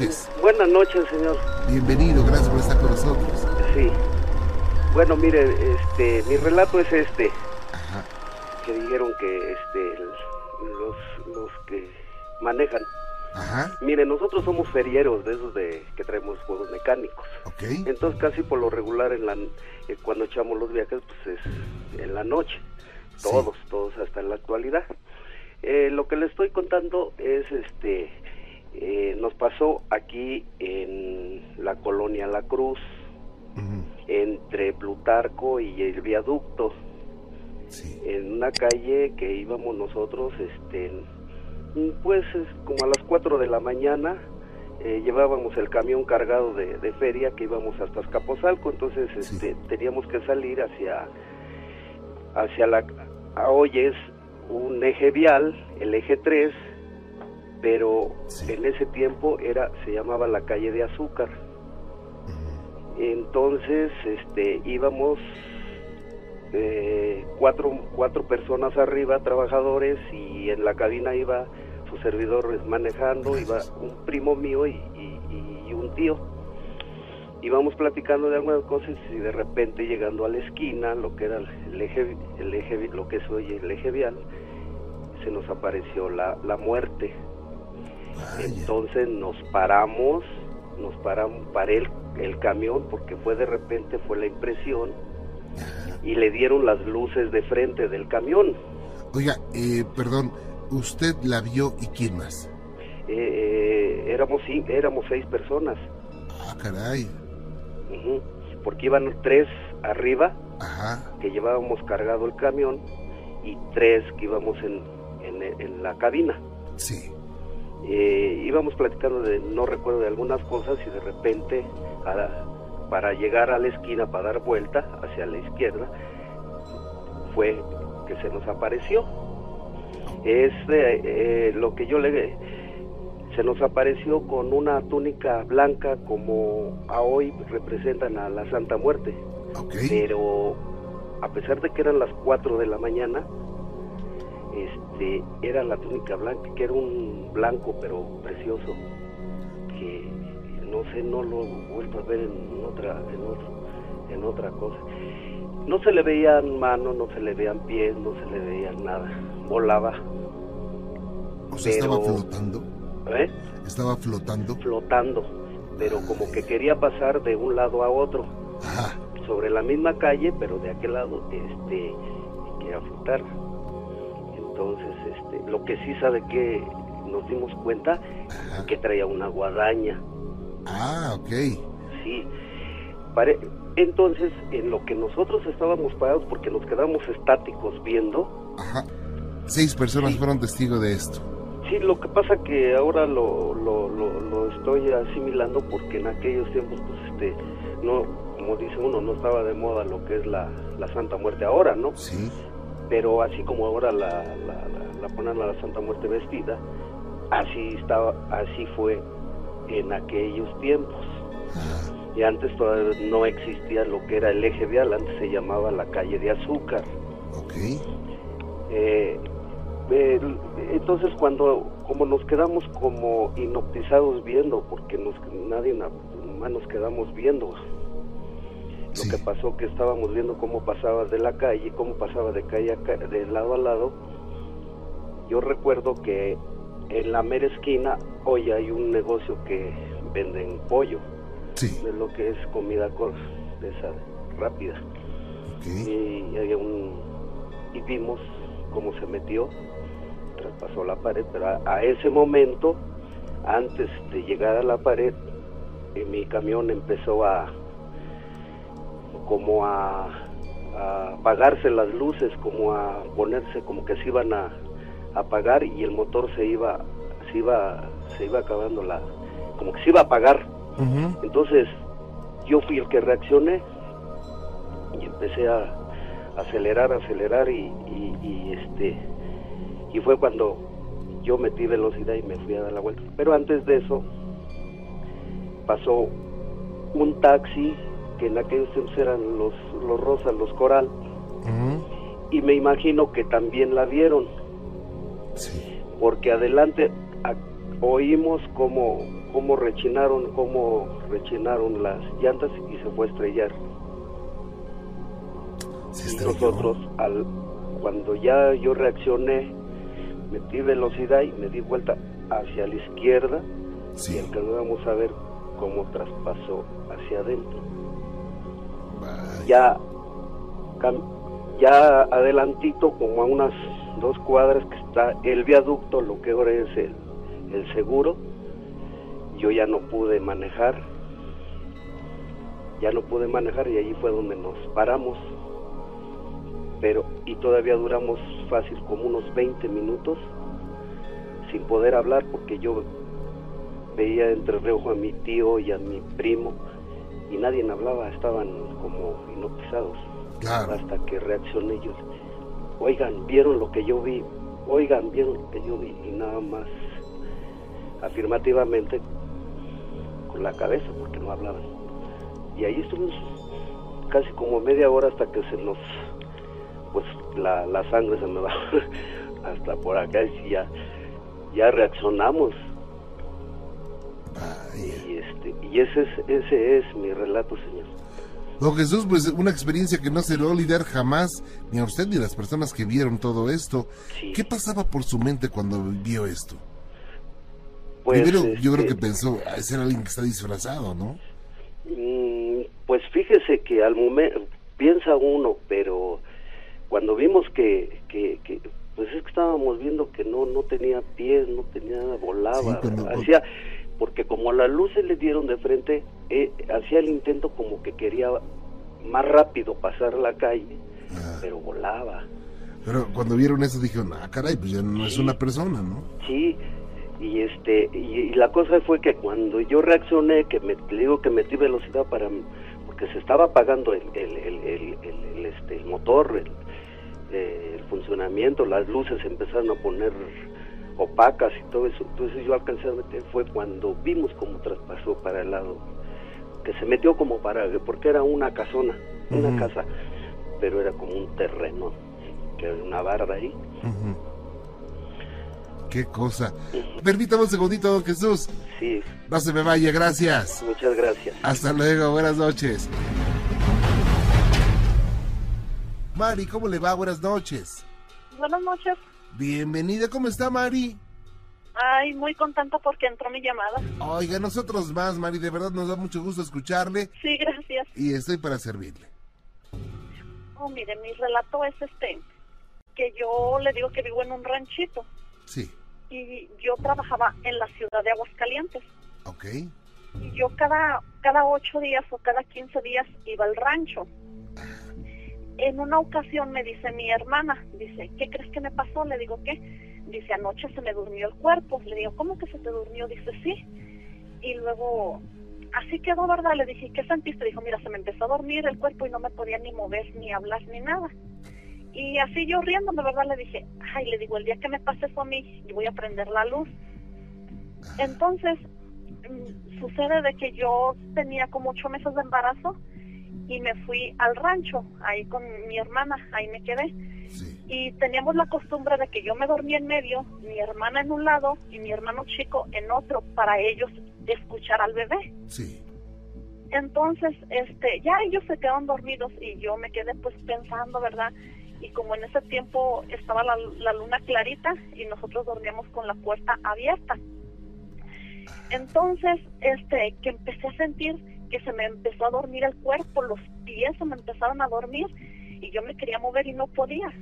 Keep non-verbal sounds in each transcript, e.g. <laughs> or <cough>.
noches. Buenas noches, señor. Bienvenido, gracias por estar con nosotros. Sí. Bueno, mire, este, mi relato es este. Ajá. Que dijeron que este, los, los que manejan. Ajá. Mire, nosotros somos ferieros de esos de que traemos juegos mecánicos. Ok. Entonces casi por lo regular en la, eh, cuando echamos los viajes, pues es en la noche. Todos, todos hasta en la actualidad. Eh, lo que le estoy contando es este eh, nos pasó aquí en la colonia La Cruz, entre Plutarco y el viaducto, en una calle que íbamos nosotros, este, pues como a las 4 de la mañana, eh, llevábamos el camión cargado de, feria que íbamos hasta Escaposalco, entonces este, teníamos que salir hacia, hacia la, hoy es un eje vial, el eje 3, pero en ese tiempo era se llamaba la calle de azúcar. Entonces este íbamos eh, cuatro cuatro personas arriba trabajadores y en la cabina iba su servidor manejando iba un primo mío y, un tío. Íbamos platicando de algunas cosas y de repente llegando a la esquina lo que era el eje el eje lo que es hoy el eje vial se nos apareció la, la muerte entonces nos paramos, nos paramos, paré el, el, camión porque fue de repente, fue la impresión y le dieron las luces de frente del camión. Oiga, eh, perdón, ¿usted la vio y quién más? Eh, eh éramos, éramos seis personas. Ah, caray. Porque iban tres arriba, que llevábamos cargado el camión, y tres que íbamos en, en, en la cabina. Sí eh, íbamos platicando de, no recuerdo de algunas cosas y de repente para llegar a la esquina, para dar vuelta hacia la izquierda, fue que se nos apareció. Es eh, lo que yo le... Se nos apareció con una túnica blanca como a hoy representan a la Santa Muerte. Pero a pesar de que eran las 4 de la mañana, este, era la túnica blanca, que era un blanco pero precioso, que no sé, no lo he vuelto a ver en otra, en en otra cosa. No se le veían manos, no se le veían pies, no se le veía nada, volaba. O sea, estaba flotando. ¿Eh? Estaba flotando. Flotando, pero como que quería pasar de un lado a otro. Sobre la misma calle, pero de aquel lado, este, quería flotar. Entonces, este, lo que sí sabe que nos dimos cuenta que traía una guadaña. Ah, ok. Sí. Entonces, en lo que nosotros estábamos parados, porque nos quedamos estáticos viendo. Ajá. Seis personas fueron testigos de esto. Sí, lo que pasa que ahora lo, lo, lo, estoy asimilando porque en aquellos tiempos, pues, este, no, como dice uno, no estaba de moda lo que es la, la Santa Muerte ahora, ¿no? Sí pero así como ahora la, la, ponen a la Santa Muerte vestida, así estaba, así fue en aquellos tiempos. Y antes todavía no existía lo que era el eje vial, antes se llamaba la calle de azúcar. Eh, entonces cuando como nos quedamos como inoptizados viendo, porque nos, nadie más nos quedamos viendo, lo que pasó que estábamos viendo cómo pasaba de la calle, cómo pasaba de calle a calle, de lado a lado. Yo recuerdo que en la mera esquina hoy hay un negocio que venden pollo, de lo que es comida de esa rápida. Y, había un, y vimos cómo se metió, traspasó la pared, pero a, ese momento, antes de llegar a la pared, eh, mi camión empezó a como a, apagarse las luces, como a ponerse, como que se iban a, apagar y el motor se iba, se iba, se iba acabando la, como que se iba a apagar. Entonces yo fui el que reaccioné y empecé a acelerar, acelerar y, y, este y fue cuando yo metí velocidad y me fui a dar la vuelta. Pero antes de eso pasó un taxi que en aquellos tiempos eran los, los rosas, los coral, y me imagino que también la vieron, porque adelante, oímos cómo, cómo rechinaron, cómo rechinaron las llantas y se fue a estrellar. y nosotros, al, cuando ya yo reaccioné, metí velocidad y me di vuelta hacia la izquierda y alcanzamos a ver cómo traspasó hacia adentro. Ya, ya adelantito, como a unas dos cuadras que está el viaducto, lo que ahora es el, el seguro, yo ya no pude manejar, ya no pude manejar y allí fue donde nos paramos, pero y todavía duramos fácil como unos 20 minutos sin poder hablar porque yo veía entre reojo a mi tío y a mi primo y nadie hablaba, estaban como hipnotizados. Hasta que reaccioné yo, oigan, vieron lo que yo vi, oigan, vieron lo que yo vi y nada más afirmativamente con la cabeza porque no hablaban. Y ahí estuvimos casi como media hora hasta que se nos, pues la, la sangre se me va <laughs> hasta por acá y ya, ya reaccionamos. Y, este, y ese, es, ese es mi relato, señor. Don Jesús, pues una experiencia que no se le va a olvidar jamás, ni a usted ni a las personas que vieron todo esto. ¿Qué pasaba por su mente cuando vio esto? Pues, Primero, yo creo que este, pensó, ser alguien que está disfrazado, ¿no? Mm, pues fíjese que al momento, piensa uno, pero cuando vimos que, que, pues es que estábamos viendo que no no tenía pies, no tenía nada, volaba, hacía, porque como las luces le dieron de frente, eh, hacía el intento como que quería más rápido pasar la calle, pero volaba. Pero cuando vieron eso dijeron, ah, caray, pues ya no es una persona, ¿no? Sí, y este y, la cosa fue que cuando yo reaccioné que me le digo que metí velocidad para porque se estaba apagando el, el, el, el este, el motor eh, el, funcionamiento las luces empezaron a poner opacas y todo eso entonces yo alcancé a meter fue cuando vimos cómo traspasó para el lado que se metió como para porque era una casona una casa pero era como un terreno que era una barda ahí Qué cosa. Permítame un segundito, don Jesús. Sí. No se me vaya, gracias. Muchas gracias. Hasta luego, buenas noches. Mari, ¿cómo le va? Buenas noches. Buenas noches. Bienvenida, ¿cómo está Mari? Ay, muy contenta porque entró mi llamada. Oiga, nosotros más, Mari, de verdad nos da mucho gusto escucharle. Sí, gracias. Y estoy para servirle. Oh, mire, mi relato es este, que yo le digo que vivo en un ranchito. Sí. Y yo trabajaba en la ciudad de Aguascalientes. Ok. Y yo cada, cada ocho días o cada quince días iba al rancho. En una ocasión me dice mi hermana, dice, ¿qué crees que me pasó? Le digo, ¿qué? Dice, anoche se me durmió el cuerpo. Le digo, ¿cómo que se te durmió? Dice, sí. Y luego, así quedó, ¿verdad? Le dije, ¿qué sentiste? Dijo, mira, se me empezó a dormir el cuerpo y no me podía ni mover, ni hablar, ni nada. Y así yo riéndome, ¿verdad? Le dije, ay, le digo, el día que me pase eso a mí, yo voy a prender la luz. Entonces, mm, sucede de que yo tenía como ocho meses de embarazo y me fui al rancho, ahí con mi hermana, ahí me quedé. Y teníamos la costumbre de que yo me dormía en medio, mi hermana en un lado y mi hermano chico en otro, para ellos escuchar al bebé. Sí. Entonces, este, ya ellos se quedaron dormidos y yo me quedé pues pensando, ¿verdad? y como en ese tiempo estaba la, luna clarita y nosotros dormíamos con la puerta abierta. Entonces, este, que empecé a sentir que se me empezó a dormir el cuerpo, los pies se me empezaron a dormir y yo me quería mover y no podía.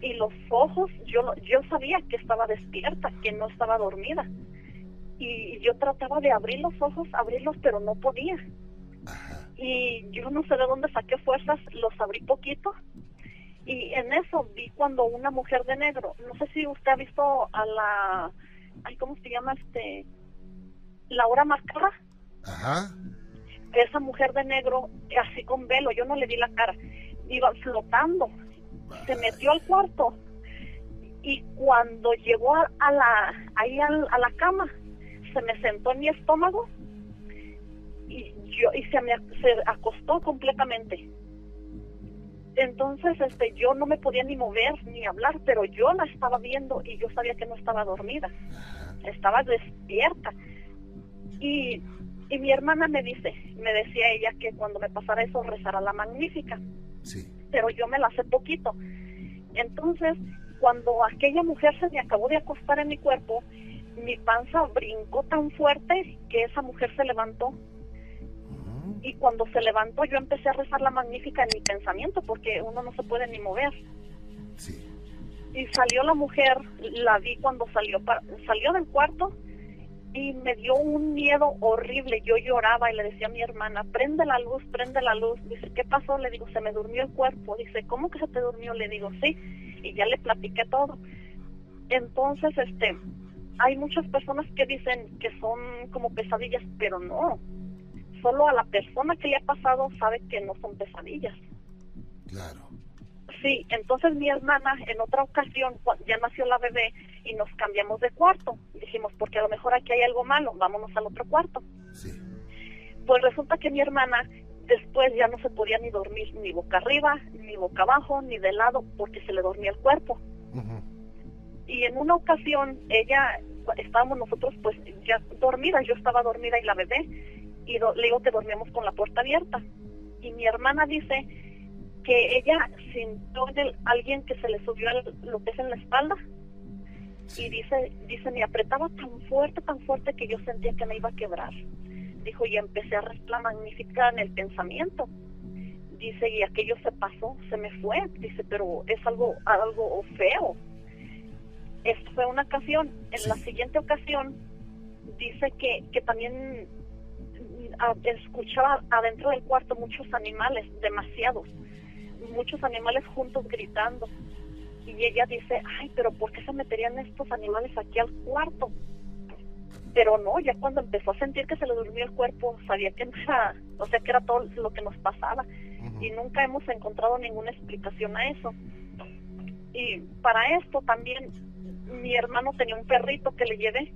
Y los ojos, yo, yo sabía que estaba despierta, que no estaba dormida. Y yo trataba de abrir los ojos, abrirlos, pero no podía. Y yo no sé de dónde saqué fuerzas, los abrí poquito y en eso vi cuando una mujer de negro, no sé si usted ha visto a la, ay, ¿cómo se llama este? Laura Máscara. Ajá. Esa mujer de negro, así con velo, yo no le vi la cara, iba flotando, se metió al cuarto y cuando llegó a, la, ahí a, la cama, se me sentó en mi estómago y yo y se me se acostó completamente. Entonces, este, yo no me podía ni mover ni hablar, pero yo la estaba viendo y yo sabía que no estaba dormida, estaba despierta. Y, y mi hermana me dice, me decía ella que cuando me pasara eso rezara la magnífica. Sí. Pero yo me la sé poquito. Entonces, cuando aquella mujer se me acabó de acostar en mi cuerpo, mi panza brincó tan fuerte que esa mujer se levantó. Y cuando se levantó yo empecé a rezar la magnífica en mi pensamiento porque uno no se puede ni mover. Y salió la mujer, la vi cuando salió, salió del cuarto y me dio un miedo horrible. Yo lloraba y le decía a mi hermana, prende la luz, prende la luz. Dice, ¿qué pasó? Le digo, se me durmió el cuerpo. Dice, ¿cómo que se te durmió? Le digo, sí. Y ya le platiqué todo. Entonces, este, hay muchas personas que dicen que son como pesadillas, pero no. Solo a la persona que le ha pasado sabe que no son pesadillas. Claro. Sí, entonces mi hermana en otra ocasión ya nació la bebé y nos cambiamos de cuarto. Dijimos, porque a lo mejor aquí hay algo malo, vámonos al otro cuarto. Sí. Pues resulta que mi hermana después ya no se podía ni dormir ni boca arriba, ni boca abajo, ni de lado, porque se le dormía el cuerpo. Y en una ocasión ella, estábamos nosotros pues ya dormidas, yo estaba dormida y la bebé, y le digo que dormíamos con la puerta abierta. Y mi hermana dice que ella sintió de alguien que se le subió lo que es en la espalda. Y dice, dice, me apretaba tan fuerte, tan fuerte que yo sentía que me iba a quebrar. Dijo, y empecé a rezar magnífica en el pensamiento. Dice, y aquello se pasó, se me fue. Dice, pero es algo, algo feo esto fue una ocasión. En la siguiente ocasión dice que, que también mm, escuchaba adentro del cuarto muchos animales, demasiados, muchos animales juntos gritando. Y ella dice, ay, pero ¿por qué se meterían estos animales aquí al cuarto? Pero no, ya cuando empezó a sentir que se le durmió el cuerpo, sabía que era, o sea, que era todo lo que nos pasaba. Y nunca hemos encontrado ninguna explicación a eso. Y para esto también mi hermano tenía un perrito que le llevé.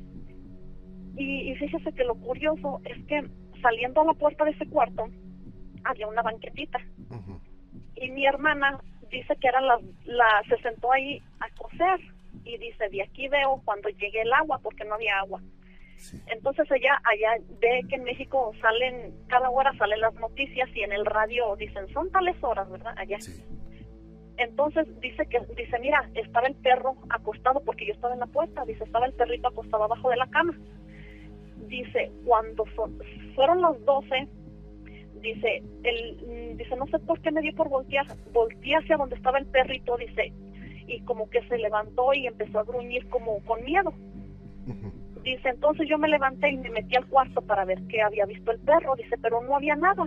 Y, fíjese que lo curioso es que saliendo a la puerta de ese cuarto había una banquetita. Y mi hermana dice que era la, la, se sentó ahí a coser y dice, de aquí veo cuando llegue el agua porque no había agua. Entonces ella allá ve que en México salen, cada hora salen las noticias y en el radio dicen, son tales horas, ¿verdad? Allá. Entonces dice que, dice, mira, estaba el perro acostado porque yo estaba en la puerta, dice, estaba el perrito acostado abajo de la cama. Dice, cuando fueron las 12, dice, el, dice, no sé por qué me dio por voltear, volteé hacia donde estaba el perrito, dice, y como que se levantó y empezó a gruñir como con miedo. Dice, entonces yo me levanté y me metí al cuarto para ver qué había visto el perro, dice, pero no había nada.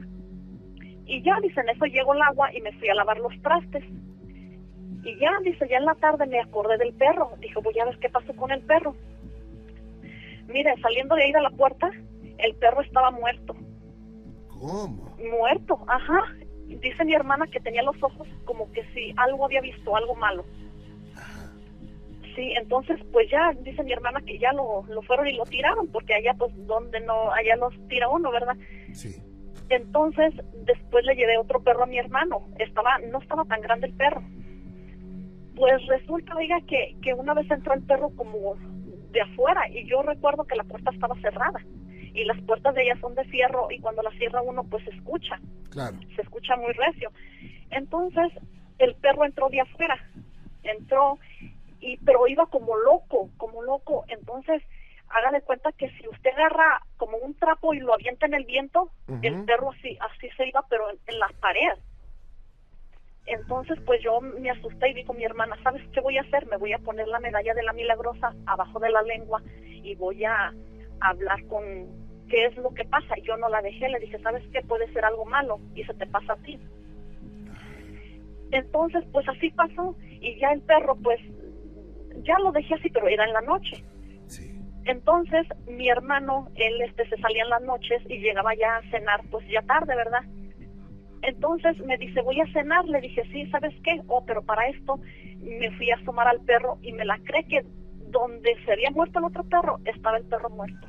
Y ya, dice, en eso llegó el agua y me fui a lavar los trastes. Y ya, dice, ya en la tarde me acordé del perro. Dijo, voy a ver qué pasó con el perro. Mire, saliendo de ahí de la puerta, el perro estaba muerto. ¿Cómo? Muerto, ajá. Dice mi hermana que tenía los ojos como que si algo había visto, algo malo. Sí, entonces pues ya, dice mi hermana que ya lo, lo fueron y lo tiraron, porque allá pues donde no, allá los tira uno, ¿verdad? Sí. Entonces después le llevé otro perro a mi hermano. Estaba, no estaba tan grande el perro pues resulta, oiga, que, que una vez entró el perro como de afuera y yo recuerdo que la puerta estaba cerrada y las puertas de ella son de fierro y cuando la cierra uno pues se escucha, claro. se escucha muy recio. Entonces el perro entró de afuera, entró y pero iba como loco, como loco. Entonces haga de cuenta que si usted agarra como un trapo y lo avienta en el viento, el perro así así se iba pero en, en la pared. Entonces, pues yo me asusté y dijo mi hermana, ¿sabes qué voy a hacer? Me voy a poner la medalla de la milagrosa abajo de la lengua y voy a hablar con qué es lo que pasa. Yo no la dejé, le dije, ¿sabes qué? Puede ser algo malo y se te pasa a ti. Entonces, pues así pasó y ya el perro, pues, ya lo dejé así, pero era en la noche. Entonces, mi hermano, él este, se salía en las noches y llegaba ya a cenar, pues ya tarde, ¿verdad? Entonces me dice, voy a cenar. Le dije, sí, ¿sabes qué? Oh, pero para esto me fui a asomar al perro y me la cree que donde se había muerto el otro perro, estaba el perro muerto.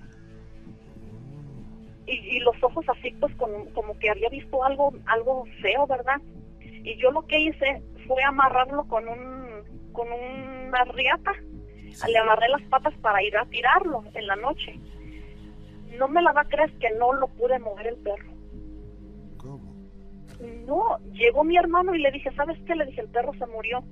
Y, los ojos así, pues como, como que había visto algo, algo feo, ¿verdad? Y yo lo que hice fue amarrarlo con un con una riata. Le amarré las patas para ir a tirarlo en la noche. No me la va a creer que no lo pude mover el perro. ¿Cómo? No, llegó mi hermano y le dije, ¿sabes qué? Le dije, el perro se murió.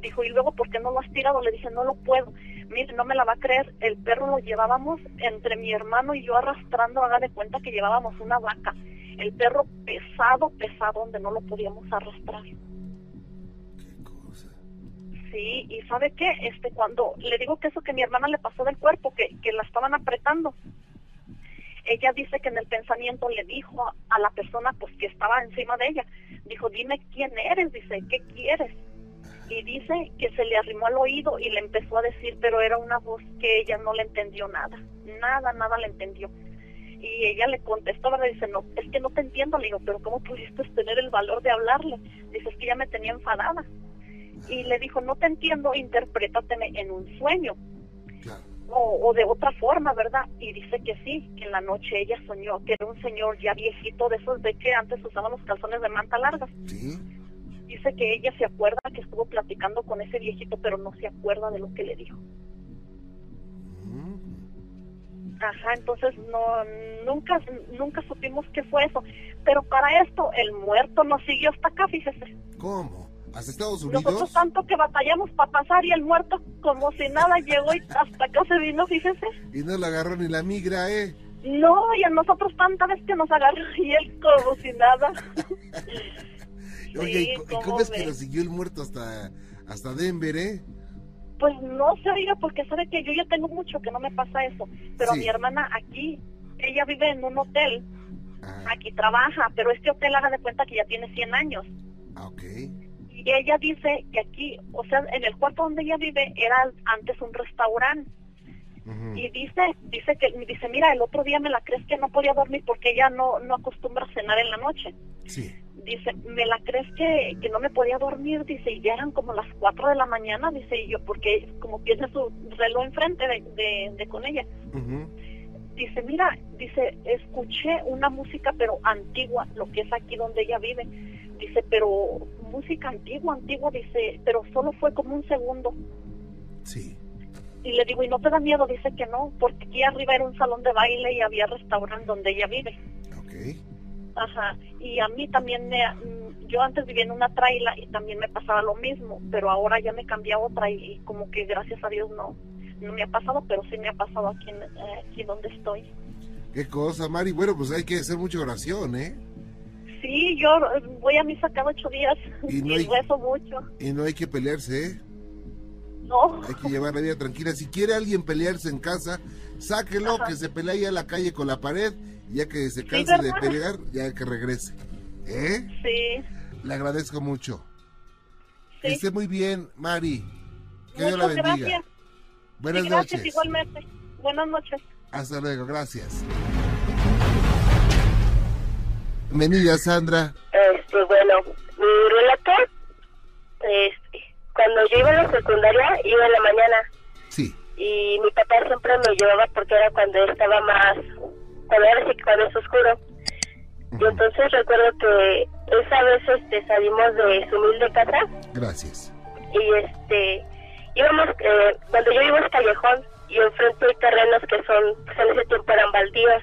Dijo, ¿y luego por qué no lo has tirado? Le dije, no lo puedo. Mire, no me la va a creer. El perro lo llevábamos entre mi hermano y yo arrastrando, haga de cuenta que llevábamos una vaca. El perro pesado, pesado, donde no lo podíamos arrastrar. Sí, y ¿sabe qué? Este, cuando le digo que eso que mi hermana le pasó del cuerpo, que, que la estaban apretando, ella dice que en el pensamiento le dijo a, la persona pues que estaba encima de ella, dijo, dime quién eres, dice, ¿qué quieres? Y dice que se le arrimó al oído y le empezó a decir, pero era una voz que ella no le entendió nada, nada, nada le entendió. Y ella le contestó, le dice, no, es que no te entiendo, le digo, pero ¿cómo pudiste tener el valor de hablarle? Dice, es que ya me tenía enfadada y le dijo, no te entiendo, interprétateme en un sueño. O, de otra forma, ¿verdad? Y dice que sí, que en la noche ella soñó que era un señor ya viejito de esos de que antes usaban los calzones de manta largas. Dice que ella se acuerda que estuvo platicando con ese viejito, pero no se acuerda de lo que le dijo. Ajá, entonces no, nunca, nunca supimos qué fue eso. Pero para esto, el muerto nos siguió hasta acá, fíjese. ¿Cómo? ¿Hasta Estados Unidos? Nosotros tanto que batallamos para pasar y el muerto como si nada llegó y hasta acá se vino, fíjese. Y no le agarró ni la migra, ¿eh? No, y a nosotros tanta vez que nos agarró y él como si nada. <laughs> Oye, ¿y cómo es que lo siguió el muerto hasta, hasta Denver, eh? Pues no sé, oiga, porque sabe que yo ya tengo mucho que no me pasa eso. Pero mi hermana aquí, ella vive en un hotel, aquí trabaja, pero este hotel haga de cuenta que ya tiene 100 años. Ah, ok. Y ella dice que aquí, o sea, en el cuarto donde ella vive era antes un restaurante. Y dice, dice que, dice, mira, el otro día me la crees que no podía dormir porque ella no, no acostumbra a cenar en la noche. Sí. Dice, me la crees que, que no me podía dormir, dice, y ya eran como las 4 de la mañana, dice, y yo, porque como tiene su reloj enfrente de, de, con ella. Dice, mira, dice, escuché una música pero antigua, lo que es aquí donde ella vive. Dice, pero música antigua, antigua, dice, pero solo fue como un segundo. Sí. Y le digo, ¿y no te da miedo? Dice que no, porque aquí arriba era un salón de baile y había restaurante donde ella vive. Ok. Ajá, y a mí también me, mm, yo antes vivía en una traila y también me pasaba lo mismo, pero ahora ya me cambié a otra y, como que gracias a Dios no, no me ha pasado, pero sí me ha pasado aquí, eh, aquí donde estoy. Qué cosa, Mari. Bueno, pues hay que hacer mucha oración, ¿eh? Sí, yo voy a misa cada ocho días <laughs> y, no hay, rezo mucho. Y no hay que pelearse, ¿eh? No. Hay que llevar la vida tranquila. Si quiere alguien pelearse en casa, sáquelo, que se pelee ahí a la calle con la pared, ya que se canse de pelear, ya que regrese. ¿Eh? Sí. Le agradezco mucho. Que esté muy bien, Mari. Que Dios la bendiga. Gracias. Buenas gracias, noches. igualmente. Buenas noches. Hasta luego, gracias. Bienvenida, Sandra. Este, bueno, mi relato, este, cuando yo iba a la secundaria, iba en la mañana. Sí. Y mi papá siempre me llevaba porque era cuando estaba más, cuando era así, cuando es oscuro. Y entonces recuerdo que esa vez este, salimos de su humilde casa. Gracias. Y este, íbamos, eh, cuando yo iba es callejón y enfrente hay terrenos que son, pues en ese tiempo eran baldíos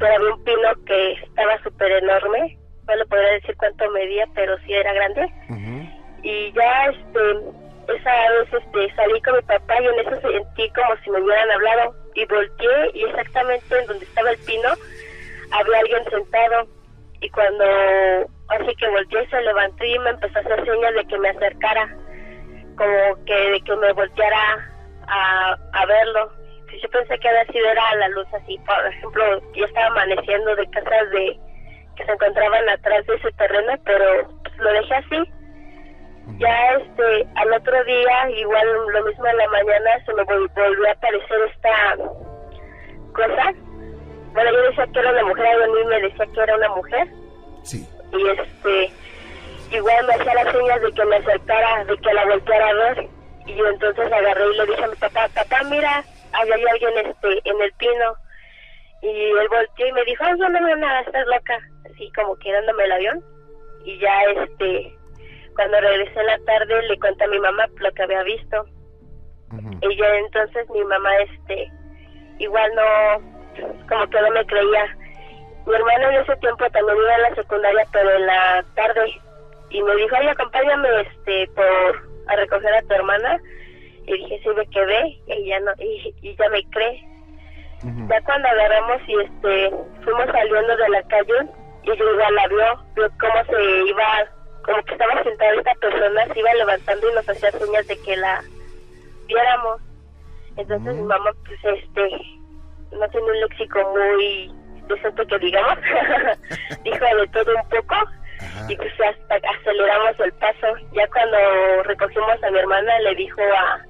pero había un pino que estaba súper enorme, no le podría decir cuánto medía, pero sí era grande. Y ya este, esa vez este, salí con mi papá y en eso sentí como si me hubieran hablado y volteé y exactamente en donde estaba el pino había alguien sentado y cuando así que volteé se levantó y me empezó a hacer señas de que me acercara como que de que me volteara a, a verlo yo pensé que había sido era la luz así, por ejemplo, ya estaba amaneciendo de casas de que se encontraban atrás de ese terreno, pero lo dejé así. Ya este, al otro día, igual lo mismo en la mañana, se me volvió a aparecer esta cosa. Bueno, yo decía que era una mujer, a mí me decía que era una mujer. Sí. Y este, igual me hacía las señas de que me acercara, de que la volteara a ver. Y yo entonces agarré y le dije a mi papá, papá, mira, había alguien este en el pino y él volteó y me dijo, ay, no, no, nada, estás loca, así como que dándome el avión y ya este cuando regresé en la tarde le conté a mi mamá lo que había visto. Y ya entonces mi mamá, este, igual no, como que no me creía. Mi hermano en ese tiempo también iba a la secundaria, pero en la tarde. Y me dijo, ay, acompáñame, este, por, a recoger a tu hermana. Y dije, sí, me quedé. Y ya no, y, y ya me cree. Ya cuando agarramos y este, fuimos saliendo de la calle, y yo igual la vio, vio cómo se iba, como que estaba sentada esta persona, se iba levantando y nos hacía señas de que la viéramos. Entonces mi mamá, pues, este, no tiene un léxico muy decente que digamos, <laughs> dijo de todo un poco y pues hasta aceleramos el paso. Ya cuando recogimos a mi hermana le dijo a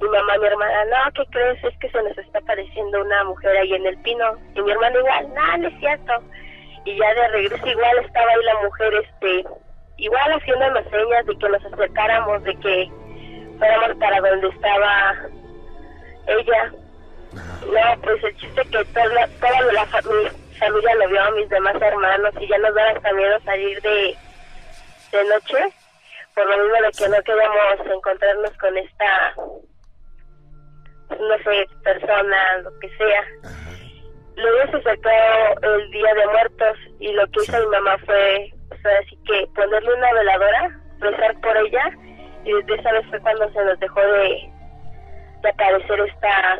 mi mamá, mi hermana, no, ¿qué crees? Es que se nos está apareciendo una mujer ahí en el pino. Y mi hermana igual, no, no es cierto. Y ya de regreso igual estaba ahí la mujer, este, igual haciéndonos señas de que nos acercáramos, de que fuéramos para donde estaba ella. No, pues el chiste que toda, toda la familia lo vio a mis demás hermanos y ya nos daba hasta miedo salir de, de noche, por lo mismo de que no queríamos encontrarnos con esta, no sé, persona, lo que sea. Luego se sacó el Día de Muertos y lo que hizo mi mamá fue, o sea, así que ponerle una veladora, rezar por ella y desde esa vez fue cuando se nos dejó de, de aparecer esta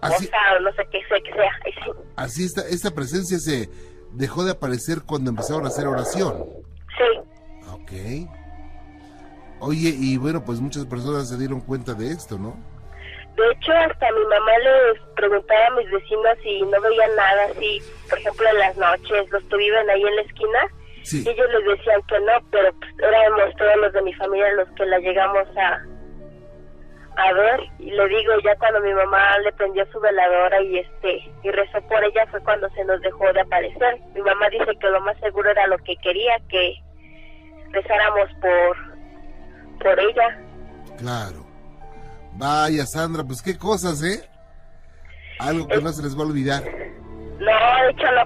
así, cosa o no sé qué sea. Que sea. Así esta, esta presencia se dejó de aparecer cuando empezaron a hacer oración. Sí. Ok. Oye, y bueno, pues muchas personas se dieron cuenta de esto, ¿no? De hecho, hasta mi mamá les preguntaba a mis vecinos si no veían nada, así, por ejemplo, en las noches, los que viven ahí en la esquina, y ellos les decían que no, pero pues, éramos todos los de mi familia los que la llegamos a, a ver y le digo ya cuando mi mamá le prendió su veladora y este y rezó por ella fue cuando se nos dejó de aparecer. Mi mamá dice que lo más seguro era lo que quería que rezáramos por por ella. Claro vaya Sandra pues qué cosas eh algo que no se les va a olvidar no <laughs> de hecho no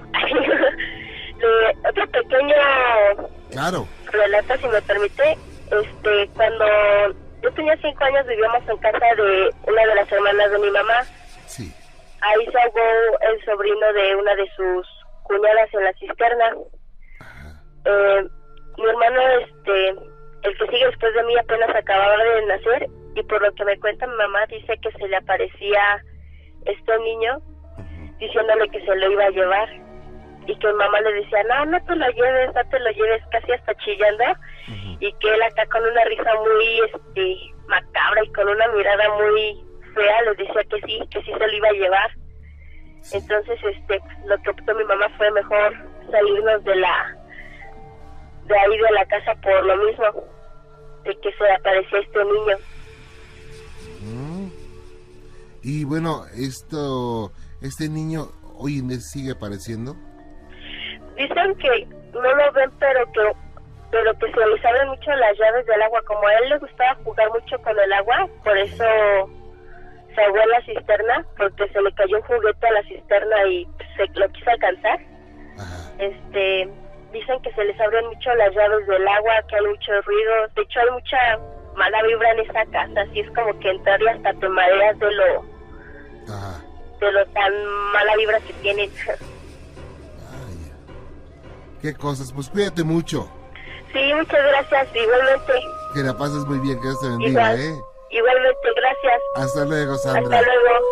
otro pequeño claro relato si me permite este cuando yo tenía cinco años, vivíamos en casa de una de las hermanas de mi mamá. Sí. Ahí se ahogó el sobrino de una de sus cuñadas en la cisterna. Eh, mi hermano, este, el que sigue después de mí, apenas acababa de nacer y por lo que me cuenta mi mamá, dice que se le aparecía este niño diciéndole que se lo iba a llevar y que mi mamá le decía, no, no te lo lleves, no te lo lleves, casi hasta chillando y que él acá con una risa muy este macabra y con una mirada muy fea le decía que sí, que sí se lo iba a llevar. Entonces, este, lo que optó mi mamá fue mejor salirnos de la de ahí de la casa por lo mismo de que se aparecía este niño. Y bueno, esto este niño hoy en día sigue apareciendo. Dicen que no lo ven, pero que pero que se les abren mucho las llaves del agua. Como a él le gustaba jugar mucho con el agua, por eso se ahogó la cisterna, porque se le cayó un juguete a la cisterna y se lo quiso alcanzar. Este, dicen que se les abren mucho las llaves del agua, que hay mucho ruido. De hecho, hay mucha mala vibra en esa casa, así es como que entrar y hasta te mareas de lo, de lo tan mala vibra que tienen. Qué cosas, pues cuídate mucho. Sí, muchas gracias, igualmente. Que la pases muy bien, que Dios te bendiga, ¿eh? Igualmente, gracias. Hasta luego, Sandra. Hasta luego.